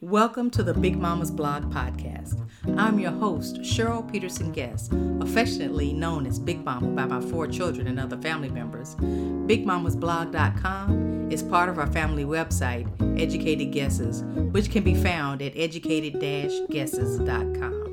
Welcome to the Big Mama's Blog podcast. I'm your host, Cheryl Peterson Guest, affectionately known as Big Mama by my four children and other family members. BigMamasBlog.com is part of our family website, Educated Guesses, which can be found at educated-guesses.com.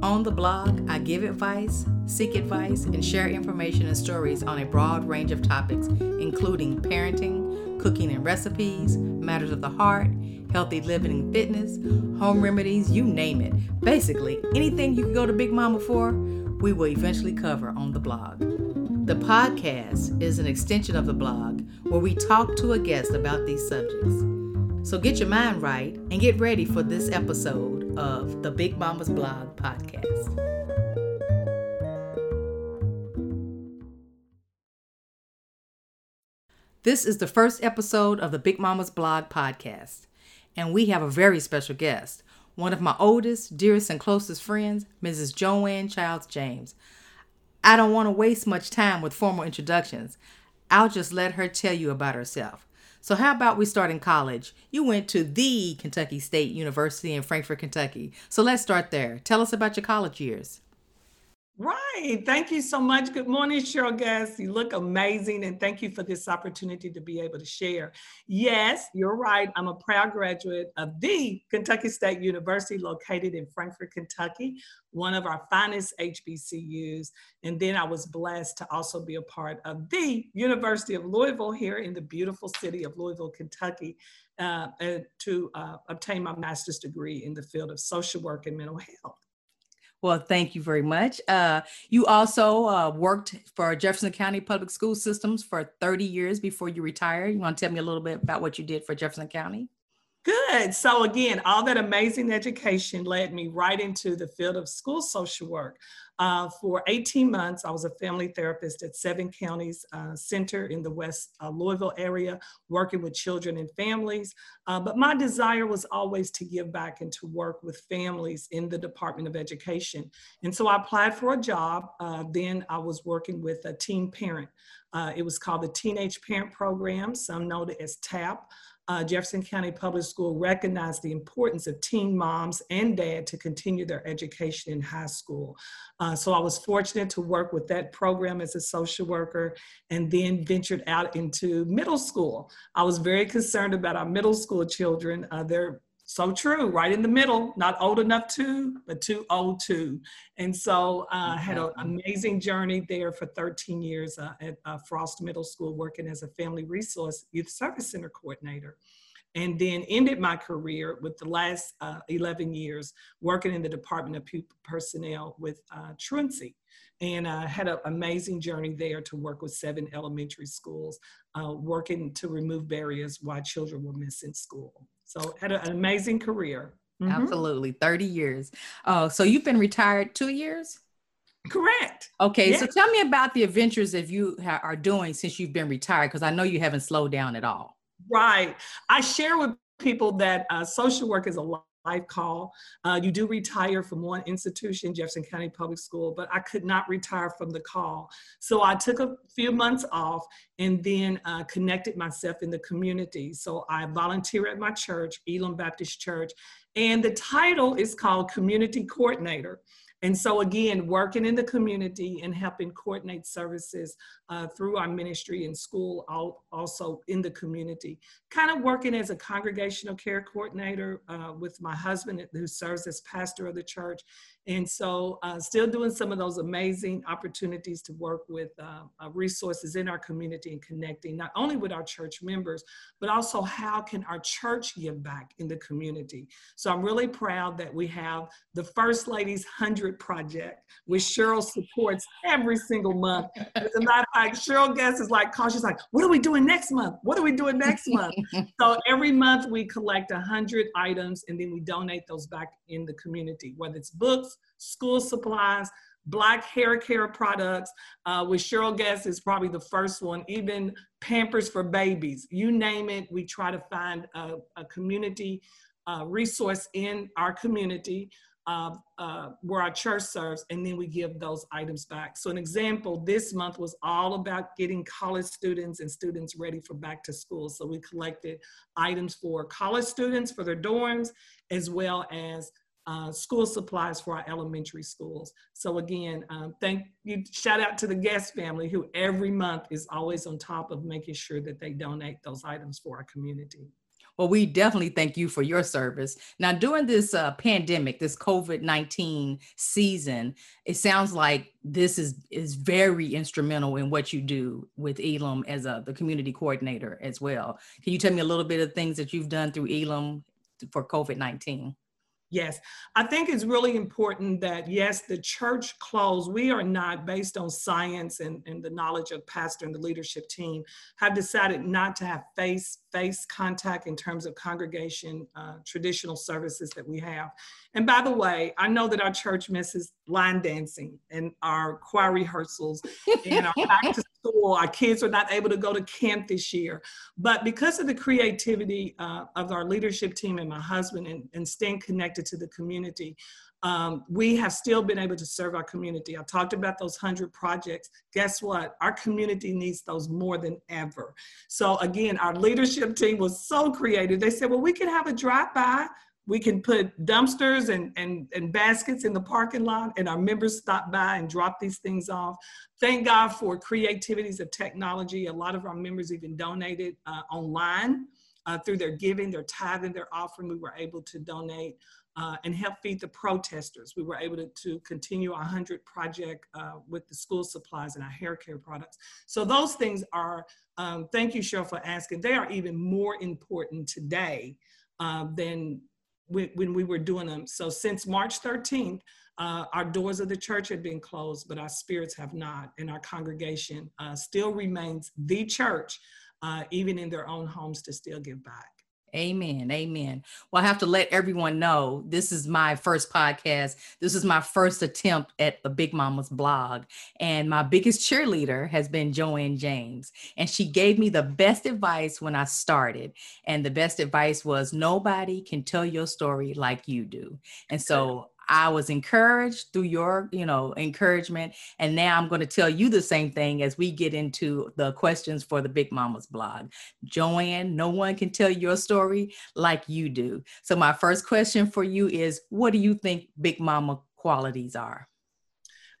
On the blog, I give advice, seek advice, and share information and stories on a broad range of topics, including parenting, cooking and recipes, matters of the heart, healthy living and fitness, home remedies, you name it. Basically, anything you can go to Big Mama for, we will eventually cover on the blog. The podcast is an extension of the blog where we talk to a guest about these subjects. So get your mind right and get ready for this episode of the Big Mama's Blog podcast. This is the first episode of the Big Mama's Blog podcast and we have a very special guest, one of my oldest, dearest, and closest friends, Mrs. Jo Ann Childs James. I don't want to waste much time with formal introductions. I'll just let her tell you about herself. So, how about we start in college? You went to the Kentucky State University in Frankfort, Kentucky. So, let's start there. Tell us about your college years. Right. Thank you so much. Good morning, Cheryl Guest. You look amazing, and thank you for this opportunity to be able to share. Yes, you're right. I'm a proud graduate of the Kentucky State University, located in Frankfort, Kentucky, one of our finest HBCUs. And then I was blessed to also be a part of the University of Louisville here in the beautiful city of Louisville, Kentucky, uh, to uh, obtain my master's degree in the field of social work and mental health. Well, thank you very much. Uh, you also uh, worked for Jefferson County Public School Systems for 30 years before you retired. You want to tell me a little bit about what you did for Jefferson County? Good. So, again, all that amazing education led me right into the field of school social work. Uh, for 18 months, I was a family therapist at Seven Counties uh, Center in the West uh, Louisville area, working with children and families. Uh, but my desire was always to give back and to work with families in the Department of Education. And so I applied for a job. Uh, then I was working with a teen parent. Uh, it was called the Teenage Parent Program, some it as TAP uh, Jefferson County Public School recognized the importance of teen moms and dad to continue their education in high school. Uh, so I was fortunate to work with that program as a social worker and then ventured out into middle school. I was very concerned about our middle school children. Uh, they're so true, right in the middle, not old enough to, but too old to. And so I uh, had an amazing journey there for 13 years uh, at uh, Frost Middle School, working as a family resource youth service center coordinator. And then ended my career with the last uh, 11 years working in the Department of Pupil Personnel with uh, Truancy and uh, had an amazing journey there to work with seven elementary schools, uh, working to remove barriers while children were missing school. So had an amazing career. Mm-hmm. Absolutely, 30 years. Oh, so you've been retired two years? Correct. Okay, yes. so tell me about the adventures that you ha- are doing since you've been retired, because I know you haven't slowed down at all. Right. I share with people that uh, social work is a life call. Uh, you do retire from one institution, Jefferson County Public School, but I could not retire from the call. So I took a few months off and then uh, connected myself in the community. So I volunteer at my church, Elam Baptist Church, and the title is called Community Coordinator. And so, again, working in the community and helping coordinate services uh, through our ministry and school, also in the community. Kind of working as a congregational care coordinator uh, with my husband, who serves as pastor of the church. And so, uh, still doing some of those amazing opportunities to work with uh, uh, resources in our community and connecting not only with our church members, but also how can our church give back in the community. So, I'm really proud that we have the First Lady's 100 Project, which Cheryl supports every single month. As a matter of fact, Cheryl Guest is like, cautious, like, what are we doing next month? What are we doing next month? so, every month we collect 100 items and then we donate those back in the community, whether it's books, school supplies, black hair care products, uh, with Cheryl Guest is probably the first one, even Pampers for babies, you name it, we try to find a, a community uh, resource in our community. uh, uh, where our church serves, and then we give those items back. So an example, this month was all about getting college students and students ready for back to school. So we collected items for college students for their dorms, as well as uh, school supplies for our elementary schools. So again, um, thank you, shout out to the guest family who every month is always on top of making sure that they donate those items for our community. Well, we definitely thank you for your service. Now, during this uh, pandemic, this COVID 19 season, it sounds like this is, is very instrumental in what you do with Elam as a, the community coordinator as well. Can you tell me a little bit of things that you've done through Elam for COVID 19? Yes, I think it's really important that, yes, the church closed. We are not, based on science and, and the knowledge of pastor and the leadership team, have decided not to have face face contact in terms of congregation uh, traditional services that we have. And by the way, I know that our church misses line dancing and our choir rehearsals and our back to school. Our kids are not able to go to camp this year. But because of the creativity uh, of our leadership team and my husband and, and staying connected to the community, um, we have still been able to serve our community. I talked about those 100 projects. Guess what? Our community needs those more than ever. So, again, our leadership team was so creative. They said, well, we can have a drive by. We can put dumpsters and, and, and baskets in the parking lot, and our members stop by and drop these things off. Thank God for creativities of technology. A lot of our members even donated uh, online. Uh, through their giving, their tithing, their offering, we were able to donate uh, and help feed the protesters. We were able to, to continue our 100 project uh, with the school supplies and our hair care products. So those things are, um, thank you, Cheryl, for asking. They are even more important today uh, than when, when, we were doing them. So since March 13th, uh, our doors of the church have been closed, but our spirits have not, and our congregation uh, still remains the church, uh, even in their own homes to still give back. Amen. Amen. Well, I have to let everyone know this is my first podcast. This is my first attempt at the Big Mama's blog. And my biggest cheerleader has been Jo Ann James. And she gave me the best advice when I started. And the best advice was nobody can tell your story like you do. And so I was encouraged through your, you know, encouragement. And now I'm going to tell you the same thing as we get into the questions for the Big Mama's blog. Jo Ann, no one can tell your story like you do. So my first question for you is what do you think Big Mama qualities are?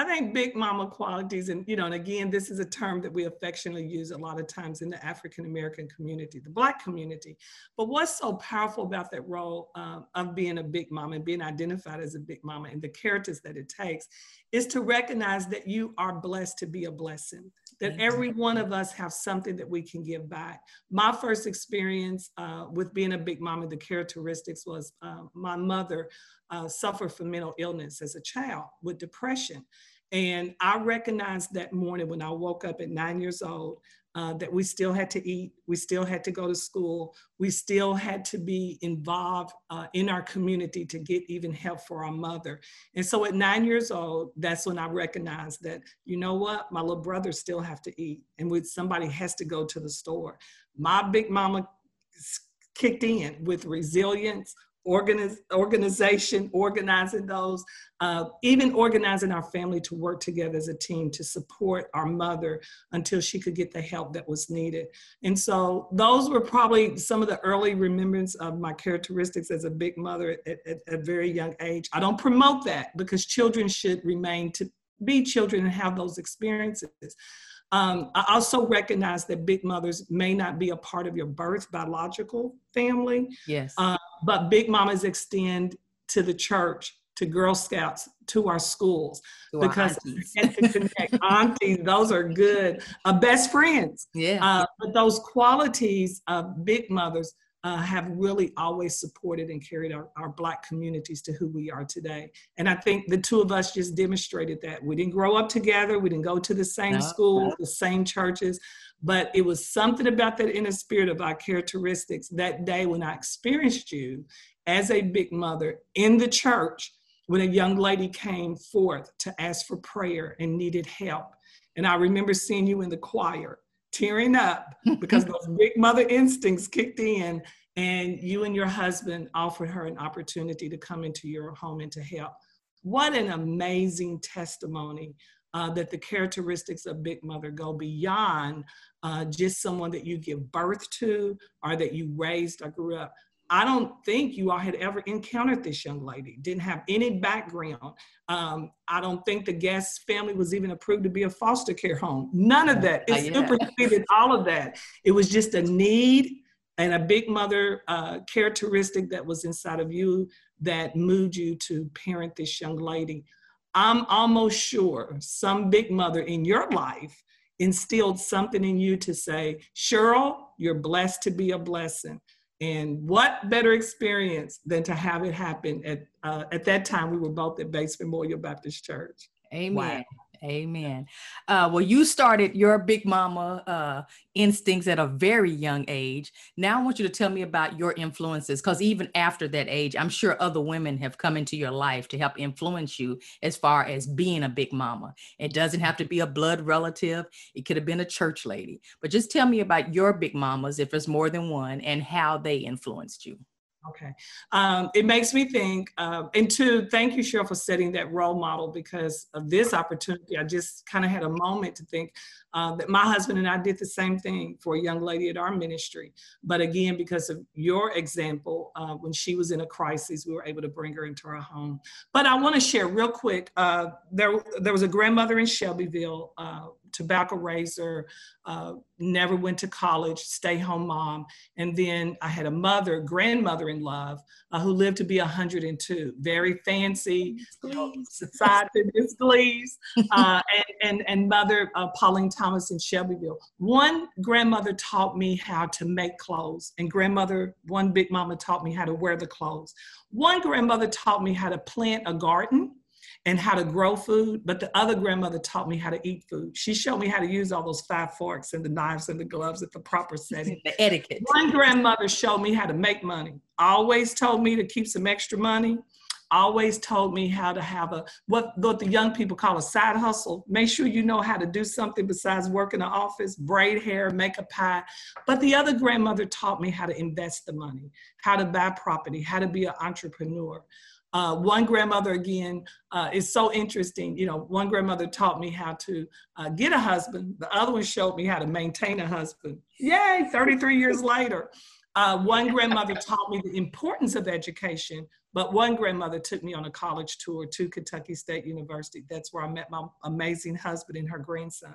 I think big mama qualities, and you know, and again, this is a term that we affectionately use a lot of times in the African American community, the Black community. But what's so powerful about that role um, of being a big mama and being identified as a big mama and the characters that it takes is to recognize that you are blessed to be a blessing, that every one of us have something that we can give back. My first experience uh, with being a big mama, the characteristics was uh, my mother uh, suffered from mental illness as a child with depression. And I recognized that morning when I woke up at nine years old uh, that we still had to eat, we still had to go to school, we still had to be involved uh, in our community to get even help for our mother. And so at nine years old, that's when I recognized that, you know what, my little brothers still have to eat, and with somebody has to go to the store. My big mama kicked in with resilience, organiz- organization, organizing those, uh, even organizing our family to work together as a team to support our mother until she could get the help that was needed. And so those were probably some of the early remembrance of my characteristics as a big mother at, at, at a very young age. I don't promote that because children should remain to be children and have those experiences. Um, I also recognize that big mothers may not be a part of your birth biological family. Yes. Uh, but big mamas extend to the church, to Girl Scouts, to our schools to because our to connect aunties. Those are good. Uh, best friends. Yeah. Uh, but those qualities of big mothers uh, have really always supported and carried our, our Black communities to who we are today. And I think the two of us just demonstrated that. We didn't grow up together, we didn't go to the same no, schools, no. the same churches, but it was something about that inner spirit of our characteristics that day when I experienced you as a big mother in the church when a young lady came forth to ask for prayer and needed help. And I remember seeing you in the choir tearing up because those big mother instincts kicked in and you and your husband offered her an opportunity to come into your home and to help. What an amazing testimony uh, that the characteristics of Big Mother go beyond uh, just someone that you give birth to or that you raised or grew up. I don't think you all had ever encountered this young lady, didn't have any background. Um, I don't think the guest family was even approved to be a foster care home. None of that. It superseded all of that. It was just a need and a big mother uh, characteristic that was inside of you that moved you to parent this young lady. I'm almost sure some big mother in your life instilled something in you to say, Cheryl, you're blessed to be a blessing. And what better experience than to have it happen at uh, at that time? We were both at Bates Memorial Baptist Church. Amen. Wow. Amen. Uh, well, you started your big mama uh, instincts at a very young age. Now I want you to tell me about your influences, because even after that age, I'm sure other women have come into your life to help influence you as far as being a big mama. It doesn't have to be a blood relative, it could have been a church lady. But just tell me about your big mamas, if there's more than one, and how they influenced you. Okay. Um, it makes me think, uh, and two, thank you, Cheryl, for setting that role model because of this opportunity. I just kind of had a moment to think uh, that my husband and I did the same thing for a young lady at our ministry. But again, because of your example, uh, when she was in a crisis, we were able to bring her into our home. But I want to share real quick uh, there, there was a grandmother in Shelbyville uh, tobacco raiser, uh, never went to college, stay home mom. And then I had a mother, grandmother in love, uh, who lived to be 102, very fancy, you know, society, Miss Gleaves, uh, and, and, and mother, uh, Pauline Thomas in Shelbyville. One grandmother taught me how to make clothes, and grandmother, one big mama taught me how to wear the clothes. One grandmother taught me how to plant a garden and how to grow food, but the other grandmother taught me how to eat food. She showed me how to use all those five forks and the knives and the gloves at the proper setting. the etiquette. One grandmother showed me how to make money. Always told me to keep some extra money. Always told me how to have a what what the young people call a side hustle. Make sure you know how to do something besides work in the office, braid hair, make a pie. But the other grandmother taught me how to invest the money, how to buy property, how to be an entrepreneur. Uh, one grandmother again uh, is so interesting. You know, one grandmother taught me how to uh, get a husband. The other one showed me how to maintain a husband. Yay! 33 years later. Uh, one grandmother taught me the importance of education, but one grandmother took me on a college tour to Kentucky State University. That's where I met my amazing husband and her grandson.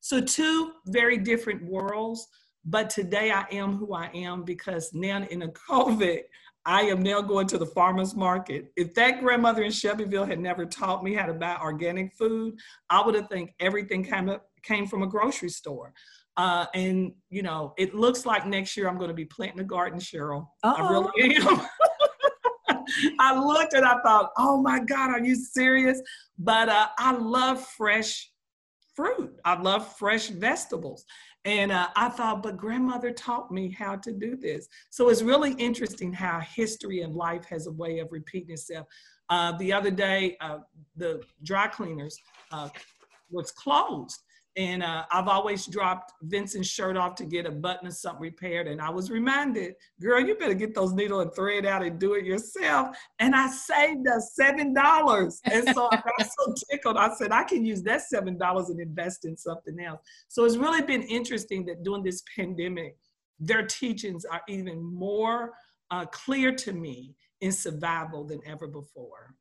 So, two very different worlds, but today I am who I am because now in a COVID, I am now going to the farmer's market. If that grandmother in Shelbyville had never taught me how to buy organic food, I would have think everything came, up, came from a grocery store. Uh, and you know, it looks like next year I'm going to be planting a garden, Cheryl. Uh-oh. I really am. I looked and I thought, oh my God, are you serious? But uh, I love fresh fruit. I love fresh vegetables. And uh, I thought, but grandmother taught me how to do this. So it's really interesting how history and life has a way of repeating itself. Uh, the other day, uh, the dry cleaners uh, was closed. And uh, I've always dropped Vincent's shirt off to get a button or something repaired. And I was reminded, girl, you better get those needle and thread out and do it yourself. And I saved us $7. And so I got so tickled. I said, I can use that $7 and invest in something else. So it's really been interesting that during this pandemic, their teachings are even more uh, clear to me in survival than ever before.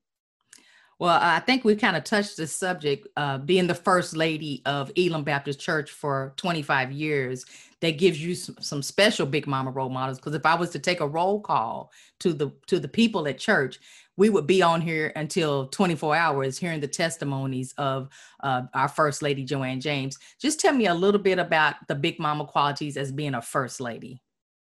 Well, I think we kind of touched the subject, uh, being the first lady of Elam Baptist Church for 25 years. That gives you some, some special Big Mama role models. Because if I was to take a roll call to the to the people at church, we would be on here until 24 hours hearing the testimonies of uh, our first lady jo ann james just tell me a little bit about the big mama qualities as being a first lady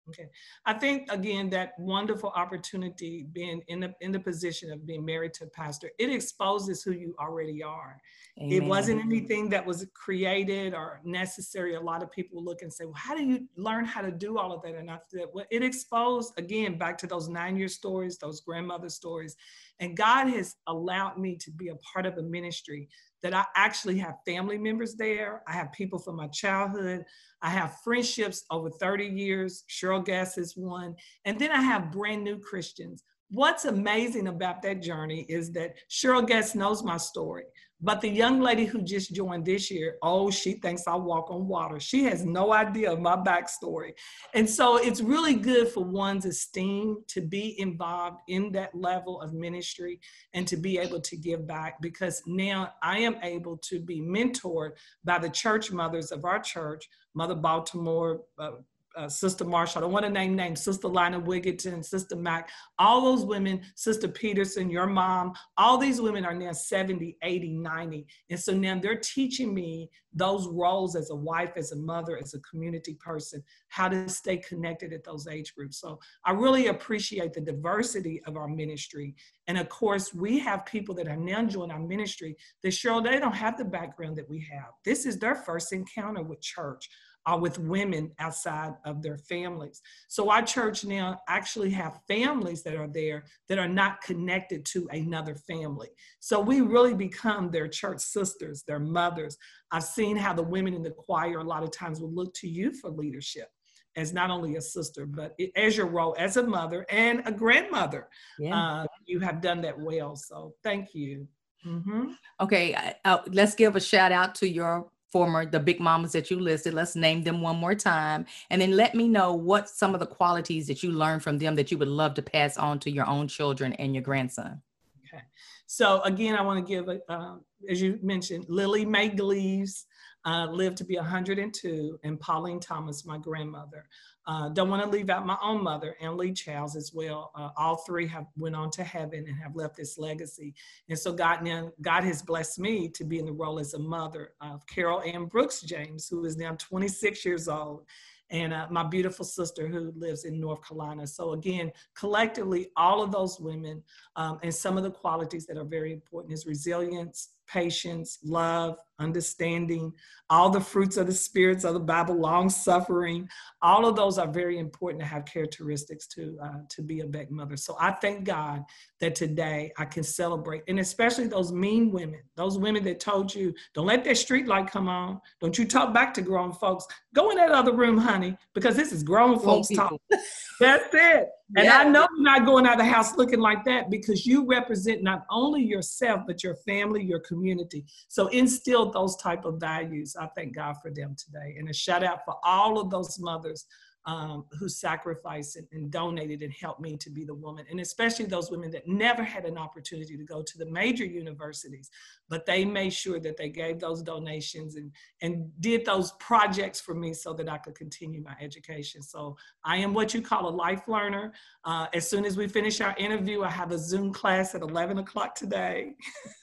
Okay. I think again that wonderful opportunity being in the in the position of being married to a pastor, it exposes who you already are. Amen. It wasn't anything that was created or necessary. A lot of people look and say, Well, how do you learn how to do all of that? And I said, Well, it exposed again back to those nine-year stories, those grandmother stories. And God has allowed me to be a part of a ministry that I actually have family members there. I have people from my childhood. I have friendships over 30 years. Cheryl Guest is one. And then I have brand new Christians. What's amazing about that journey is that Cheryl Guest knows my story. But the young lady who just joined this year, oh, she thinks I walk on water. She has no idea of my backstory. And so it's really good for one's esteem to be involved in that level of ministry and to be able to give back because now I am able to be mentored by the church mothers of our church, Mother Baltimore, uh, uh, Sister Marshall, I don't want to name names, Sister Lina Wigginton, Sister Mac, all those women, Sister Peterson, your mom, all these women are now 70, 80, 90. And so now they're teaching me those roles as a wife, as a mother, as a community person, how to stay connected at those age groups. So I really appreciate the diversity of our ministry. And of course, we have people that are now joining our ministry that Cheryl, they don't have the background that we have. This is their first encounter with church uh, with women outside of their families. So our church now actually have families that are there that are not connected to another family. So we really become their church sisters, their mothers. I've seen how the women in the choir a lot of times will look to you for leadership as not only a sister, but as your role as a mother and a grandmother. Yeah. Uh, you have done that well. So thank you. Mm-hmm. Okay, uh, let's give a shout out to your former the big mamas that you listed let's name them one more time and then let me know what some of the qualities that you learned from them that you would love to pass on to your own children and your grandson. Okay. So again i want to give a, uh, as you mentioned lily may gleaves uh, lived to be 102 and pauline thomas my grandmother uh, don't want to leave out my own mother, Ann Lee Childs, as well. Uh, all three have went on to heaven and have left this legacy. And so God now, God has blessed me to be in the role as a mother of Carol Ann Brooks James, who is now 26 years old and uh, my beautiful sister who lives in North Carolina. So again, collectively, all of those women um, and some of the qualities that are very important is resilience, patience, love, understanding, all the fruits of the spirits of the Bible, long suffering, all of those are very important to have characteristics to uh, to be a Beck mother. So I thank God that today I can celebrate, and especially those mean women, those women that told you, don't let that street light come on, don't you talk back to grown folks. Go in that other room, honey, because this is grown folks talk. That's it. And yeah. I know you're not going out of the house looking like that because you represent not only yourself, but your family, your community. So instill those type of values. I thank God for them today. And a shout out for all of those mothers um, who sacrificed and, and, donated and helped me to be the woman, and especially those women that never had an opportunity to go to the major universities, but they made sure that they gave those donations and, and did those projects for me so that I could continue my education. So I am what you call a life learner. Uh, as soon as we finish our interview, I have a Zoom class at 11 o'clock today.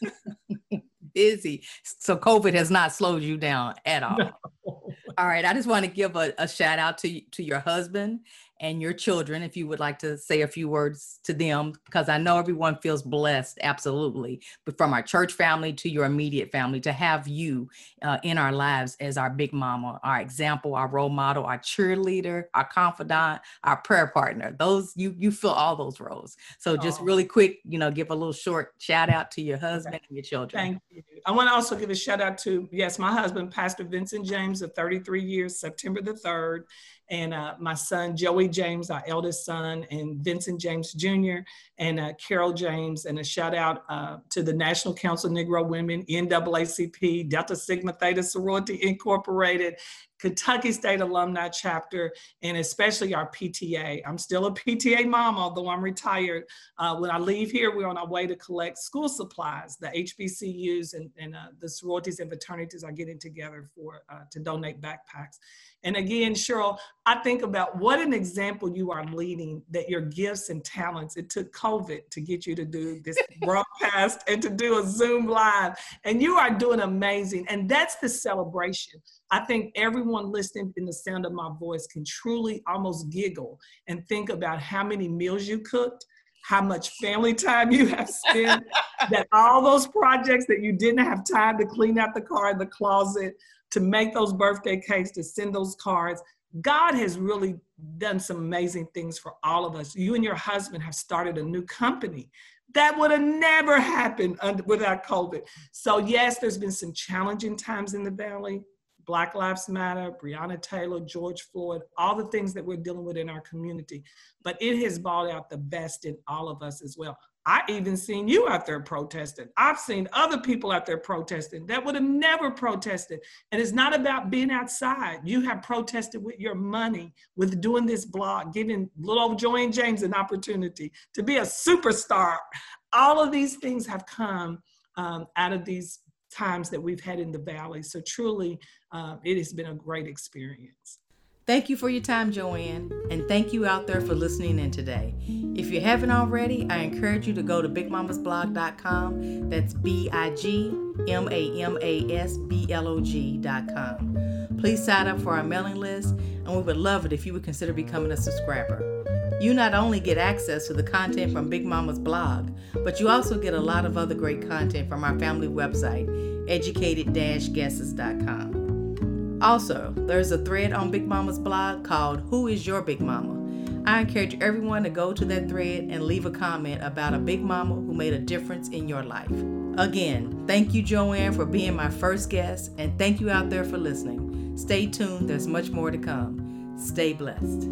Busy. So COVID has not slowed you down at all. No. All right. I just want to give a, a shout out to, to your husband and your children, if you would like to say a few words to them, because I know everyone feels blessed, absolutely. But from our church family to your immediate family, to have you uh, in our lives as our big mama, our example, our role model, our cheerleader, our confidant, our prayer partner. Those you you fill all those roles. So just really quick, you know, give a little short shout out to your husband okay. and your children. Thank you. I want to also give a shout out to yes, my husband, Pastor Vincent James, of 33 years, September the 3rd and uh, my son Joey James, our eldest son, and Vincent James Jr., and uh, Carol James, and a shout out uh, to the National Council of Negro Women, NAACP, Delta Sigma Theta Sorority Incorporated, Kentucky State Alumni Chapter, and especially our PTA. I'm still a PTA mom, although I'm retired. Uh, when I leave here, we're on our way to collect school supplies. The HBCUs and, and uh, the sororities and fraternities are getting together for uh, to donate backpacks. And again, Cheryl, I think about what an example you are leading that your gifts and talents, it took COVID to get you to do this broadcast and to do a Zoom live. And you are doing amazing. And that's the celebration. I think everyone listening in the sound of my voice can truly almost giggle and think about how many meals you cooked, how much family time you have spent, that all those projects that you didn't have time to clean out the car in the closet, to make those birthday cakes, to send those cards, God has really done some amazing things for all of us. You and your husband have started a new company. That would have never happened without COVID. So, yes, there's been some challenging times in the Valley. Black Lives Matter, Breonna Taylor, George Floyd, all the things that we're dealing with in our community. But it has brought out the best in all of us as well. I even seen you out there protesting. I've seen other people out there protesting that would have never protested. And it's not about being outside. You have protested with your money, with doing this blog, giving little old Jo Ann James an opportunity to be a superstar. All of these things have come um, out of these times that we've had in the valley. So truly, uh, it has been a great experience. Thank you for your time, Jo Ann, and thank you out there for listening in today. If you haven't already, I encourage you to go to bigmamasblog.com. That's B I G M A M A S B L O G.com. Please sign up for our mailing list, and we would love it if you would consider becoming a subscriber. You not only get access to the content from Big Mama's blog, but you also get a lot of other great content from our family website, educated-guesses.com. Also, there's a thread on Big Mama's blog called Who is Your Big Mama? I encourage everyone to go to that thread and leave a comment about a big mama who made a difference in your life. Again, thank you, Jo Ann, for being my first guest, and thank you out there for listening. Stay tuned, there's much more to come. Stay blessed.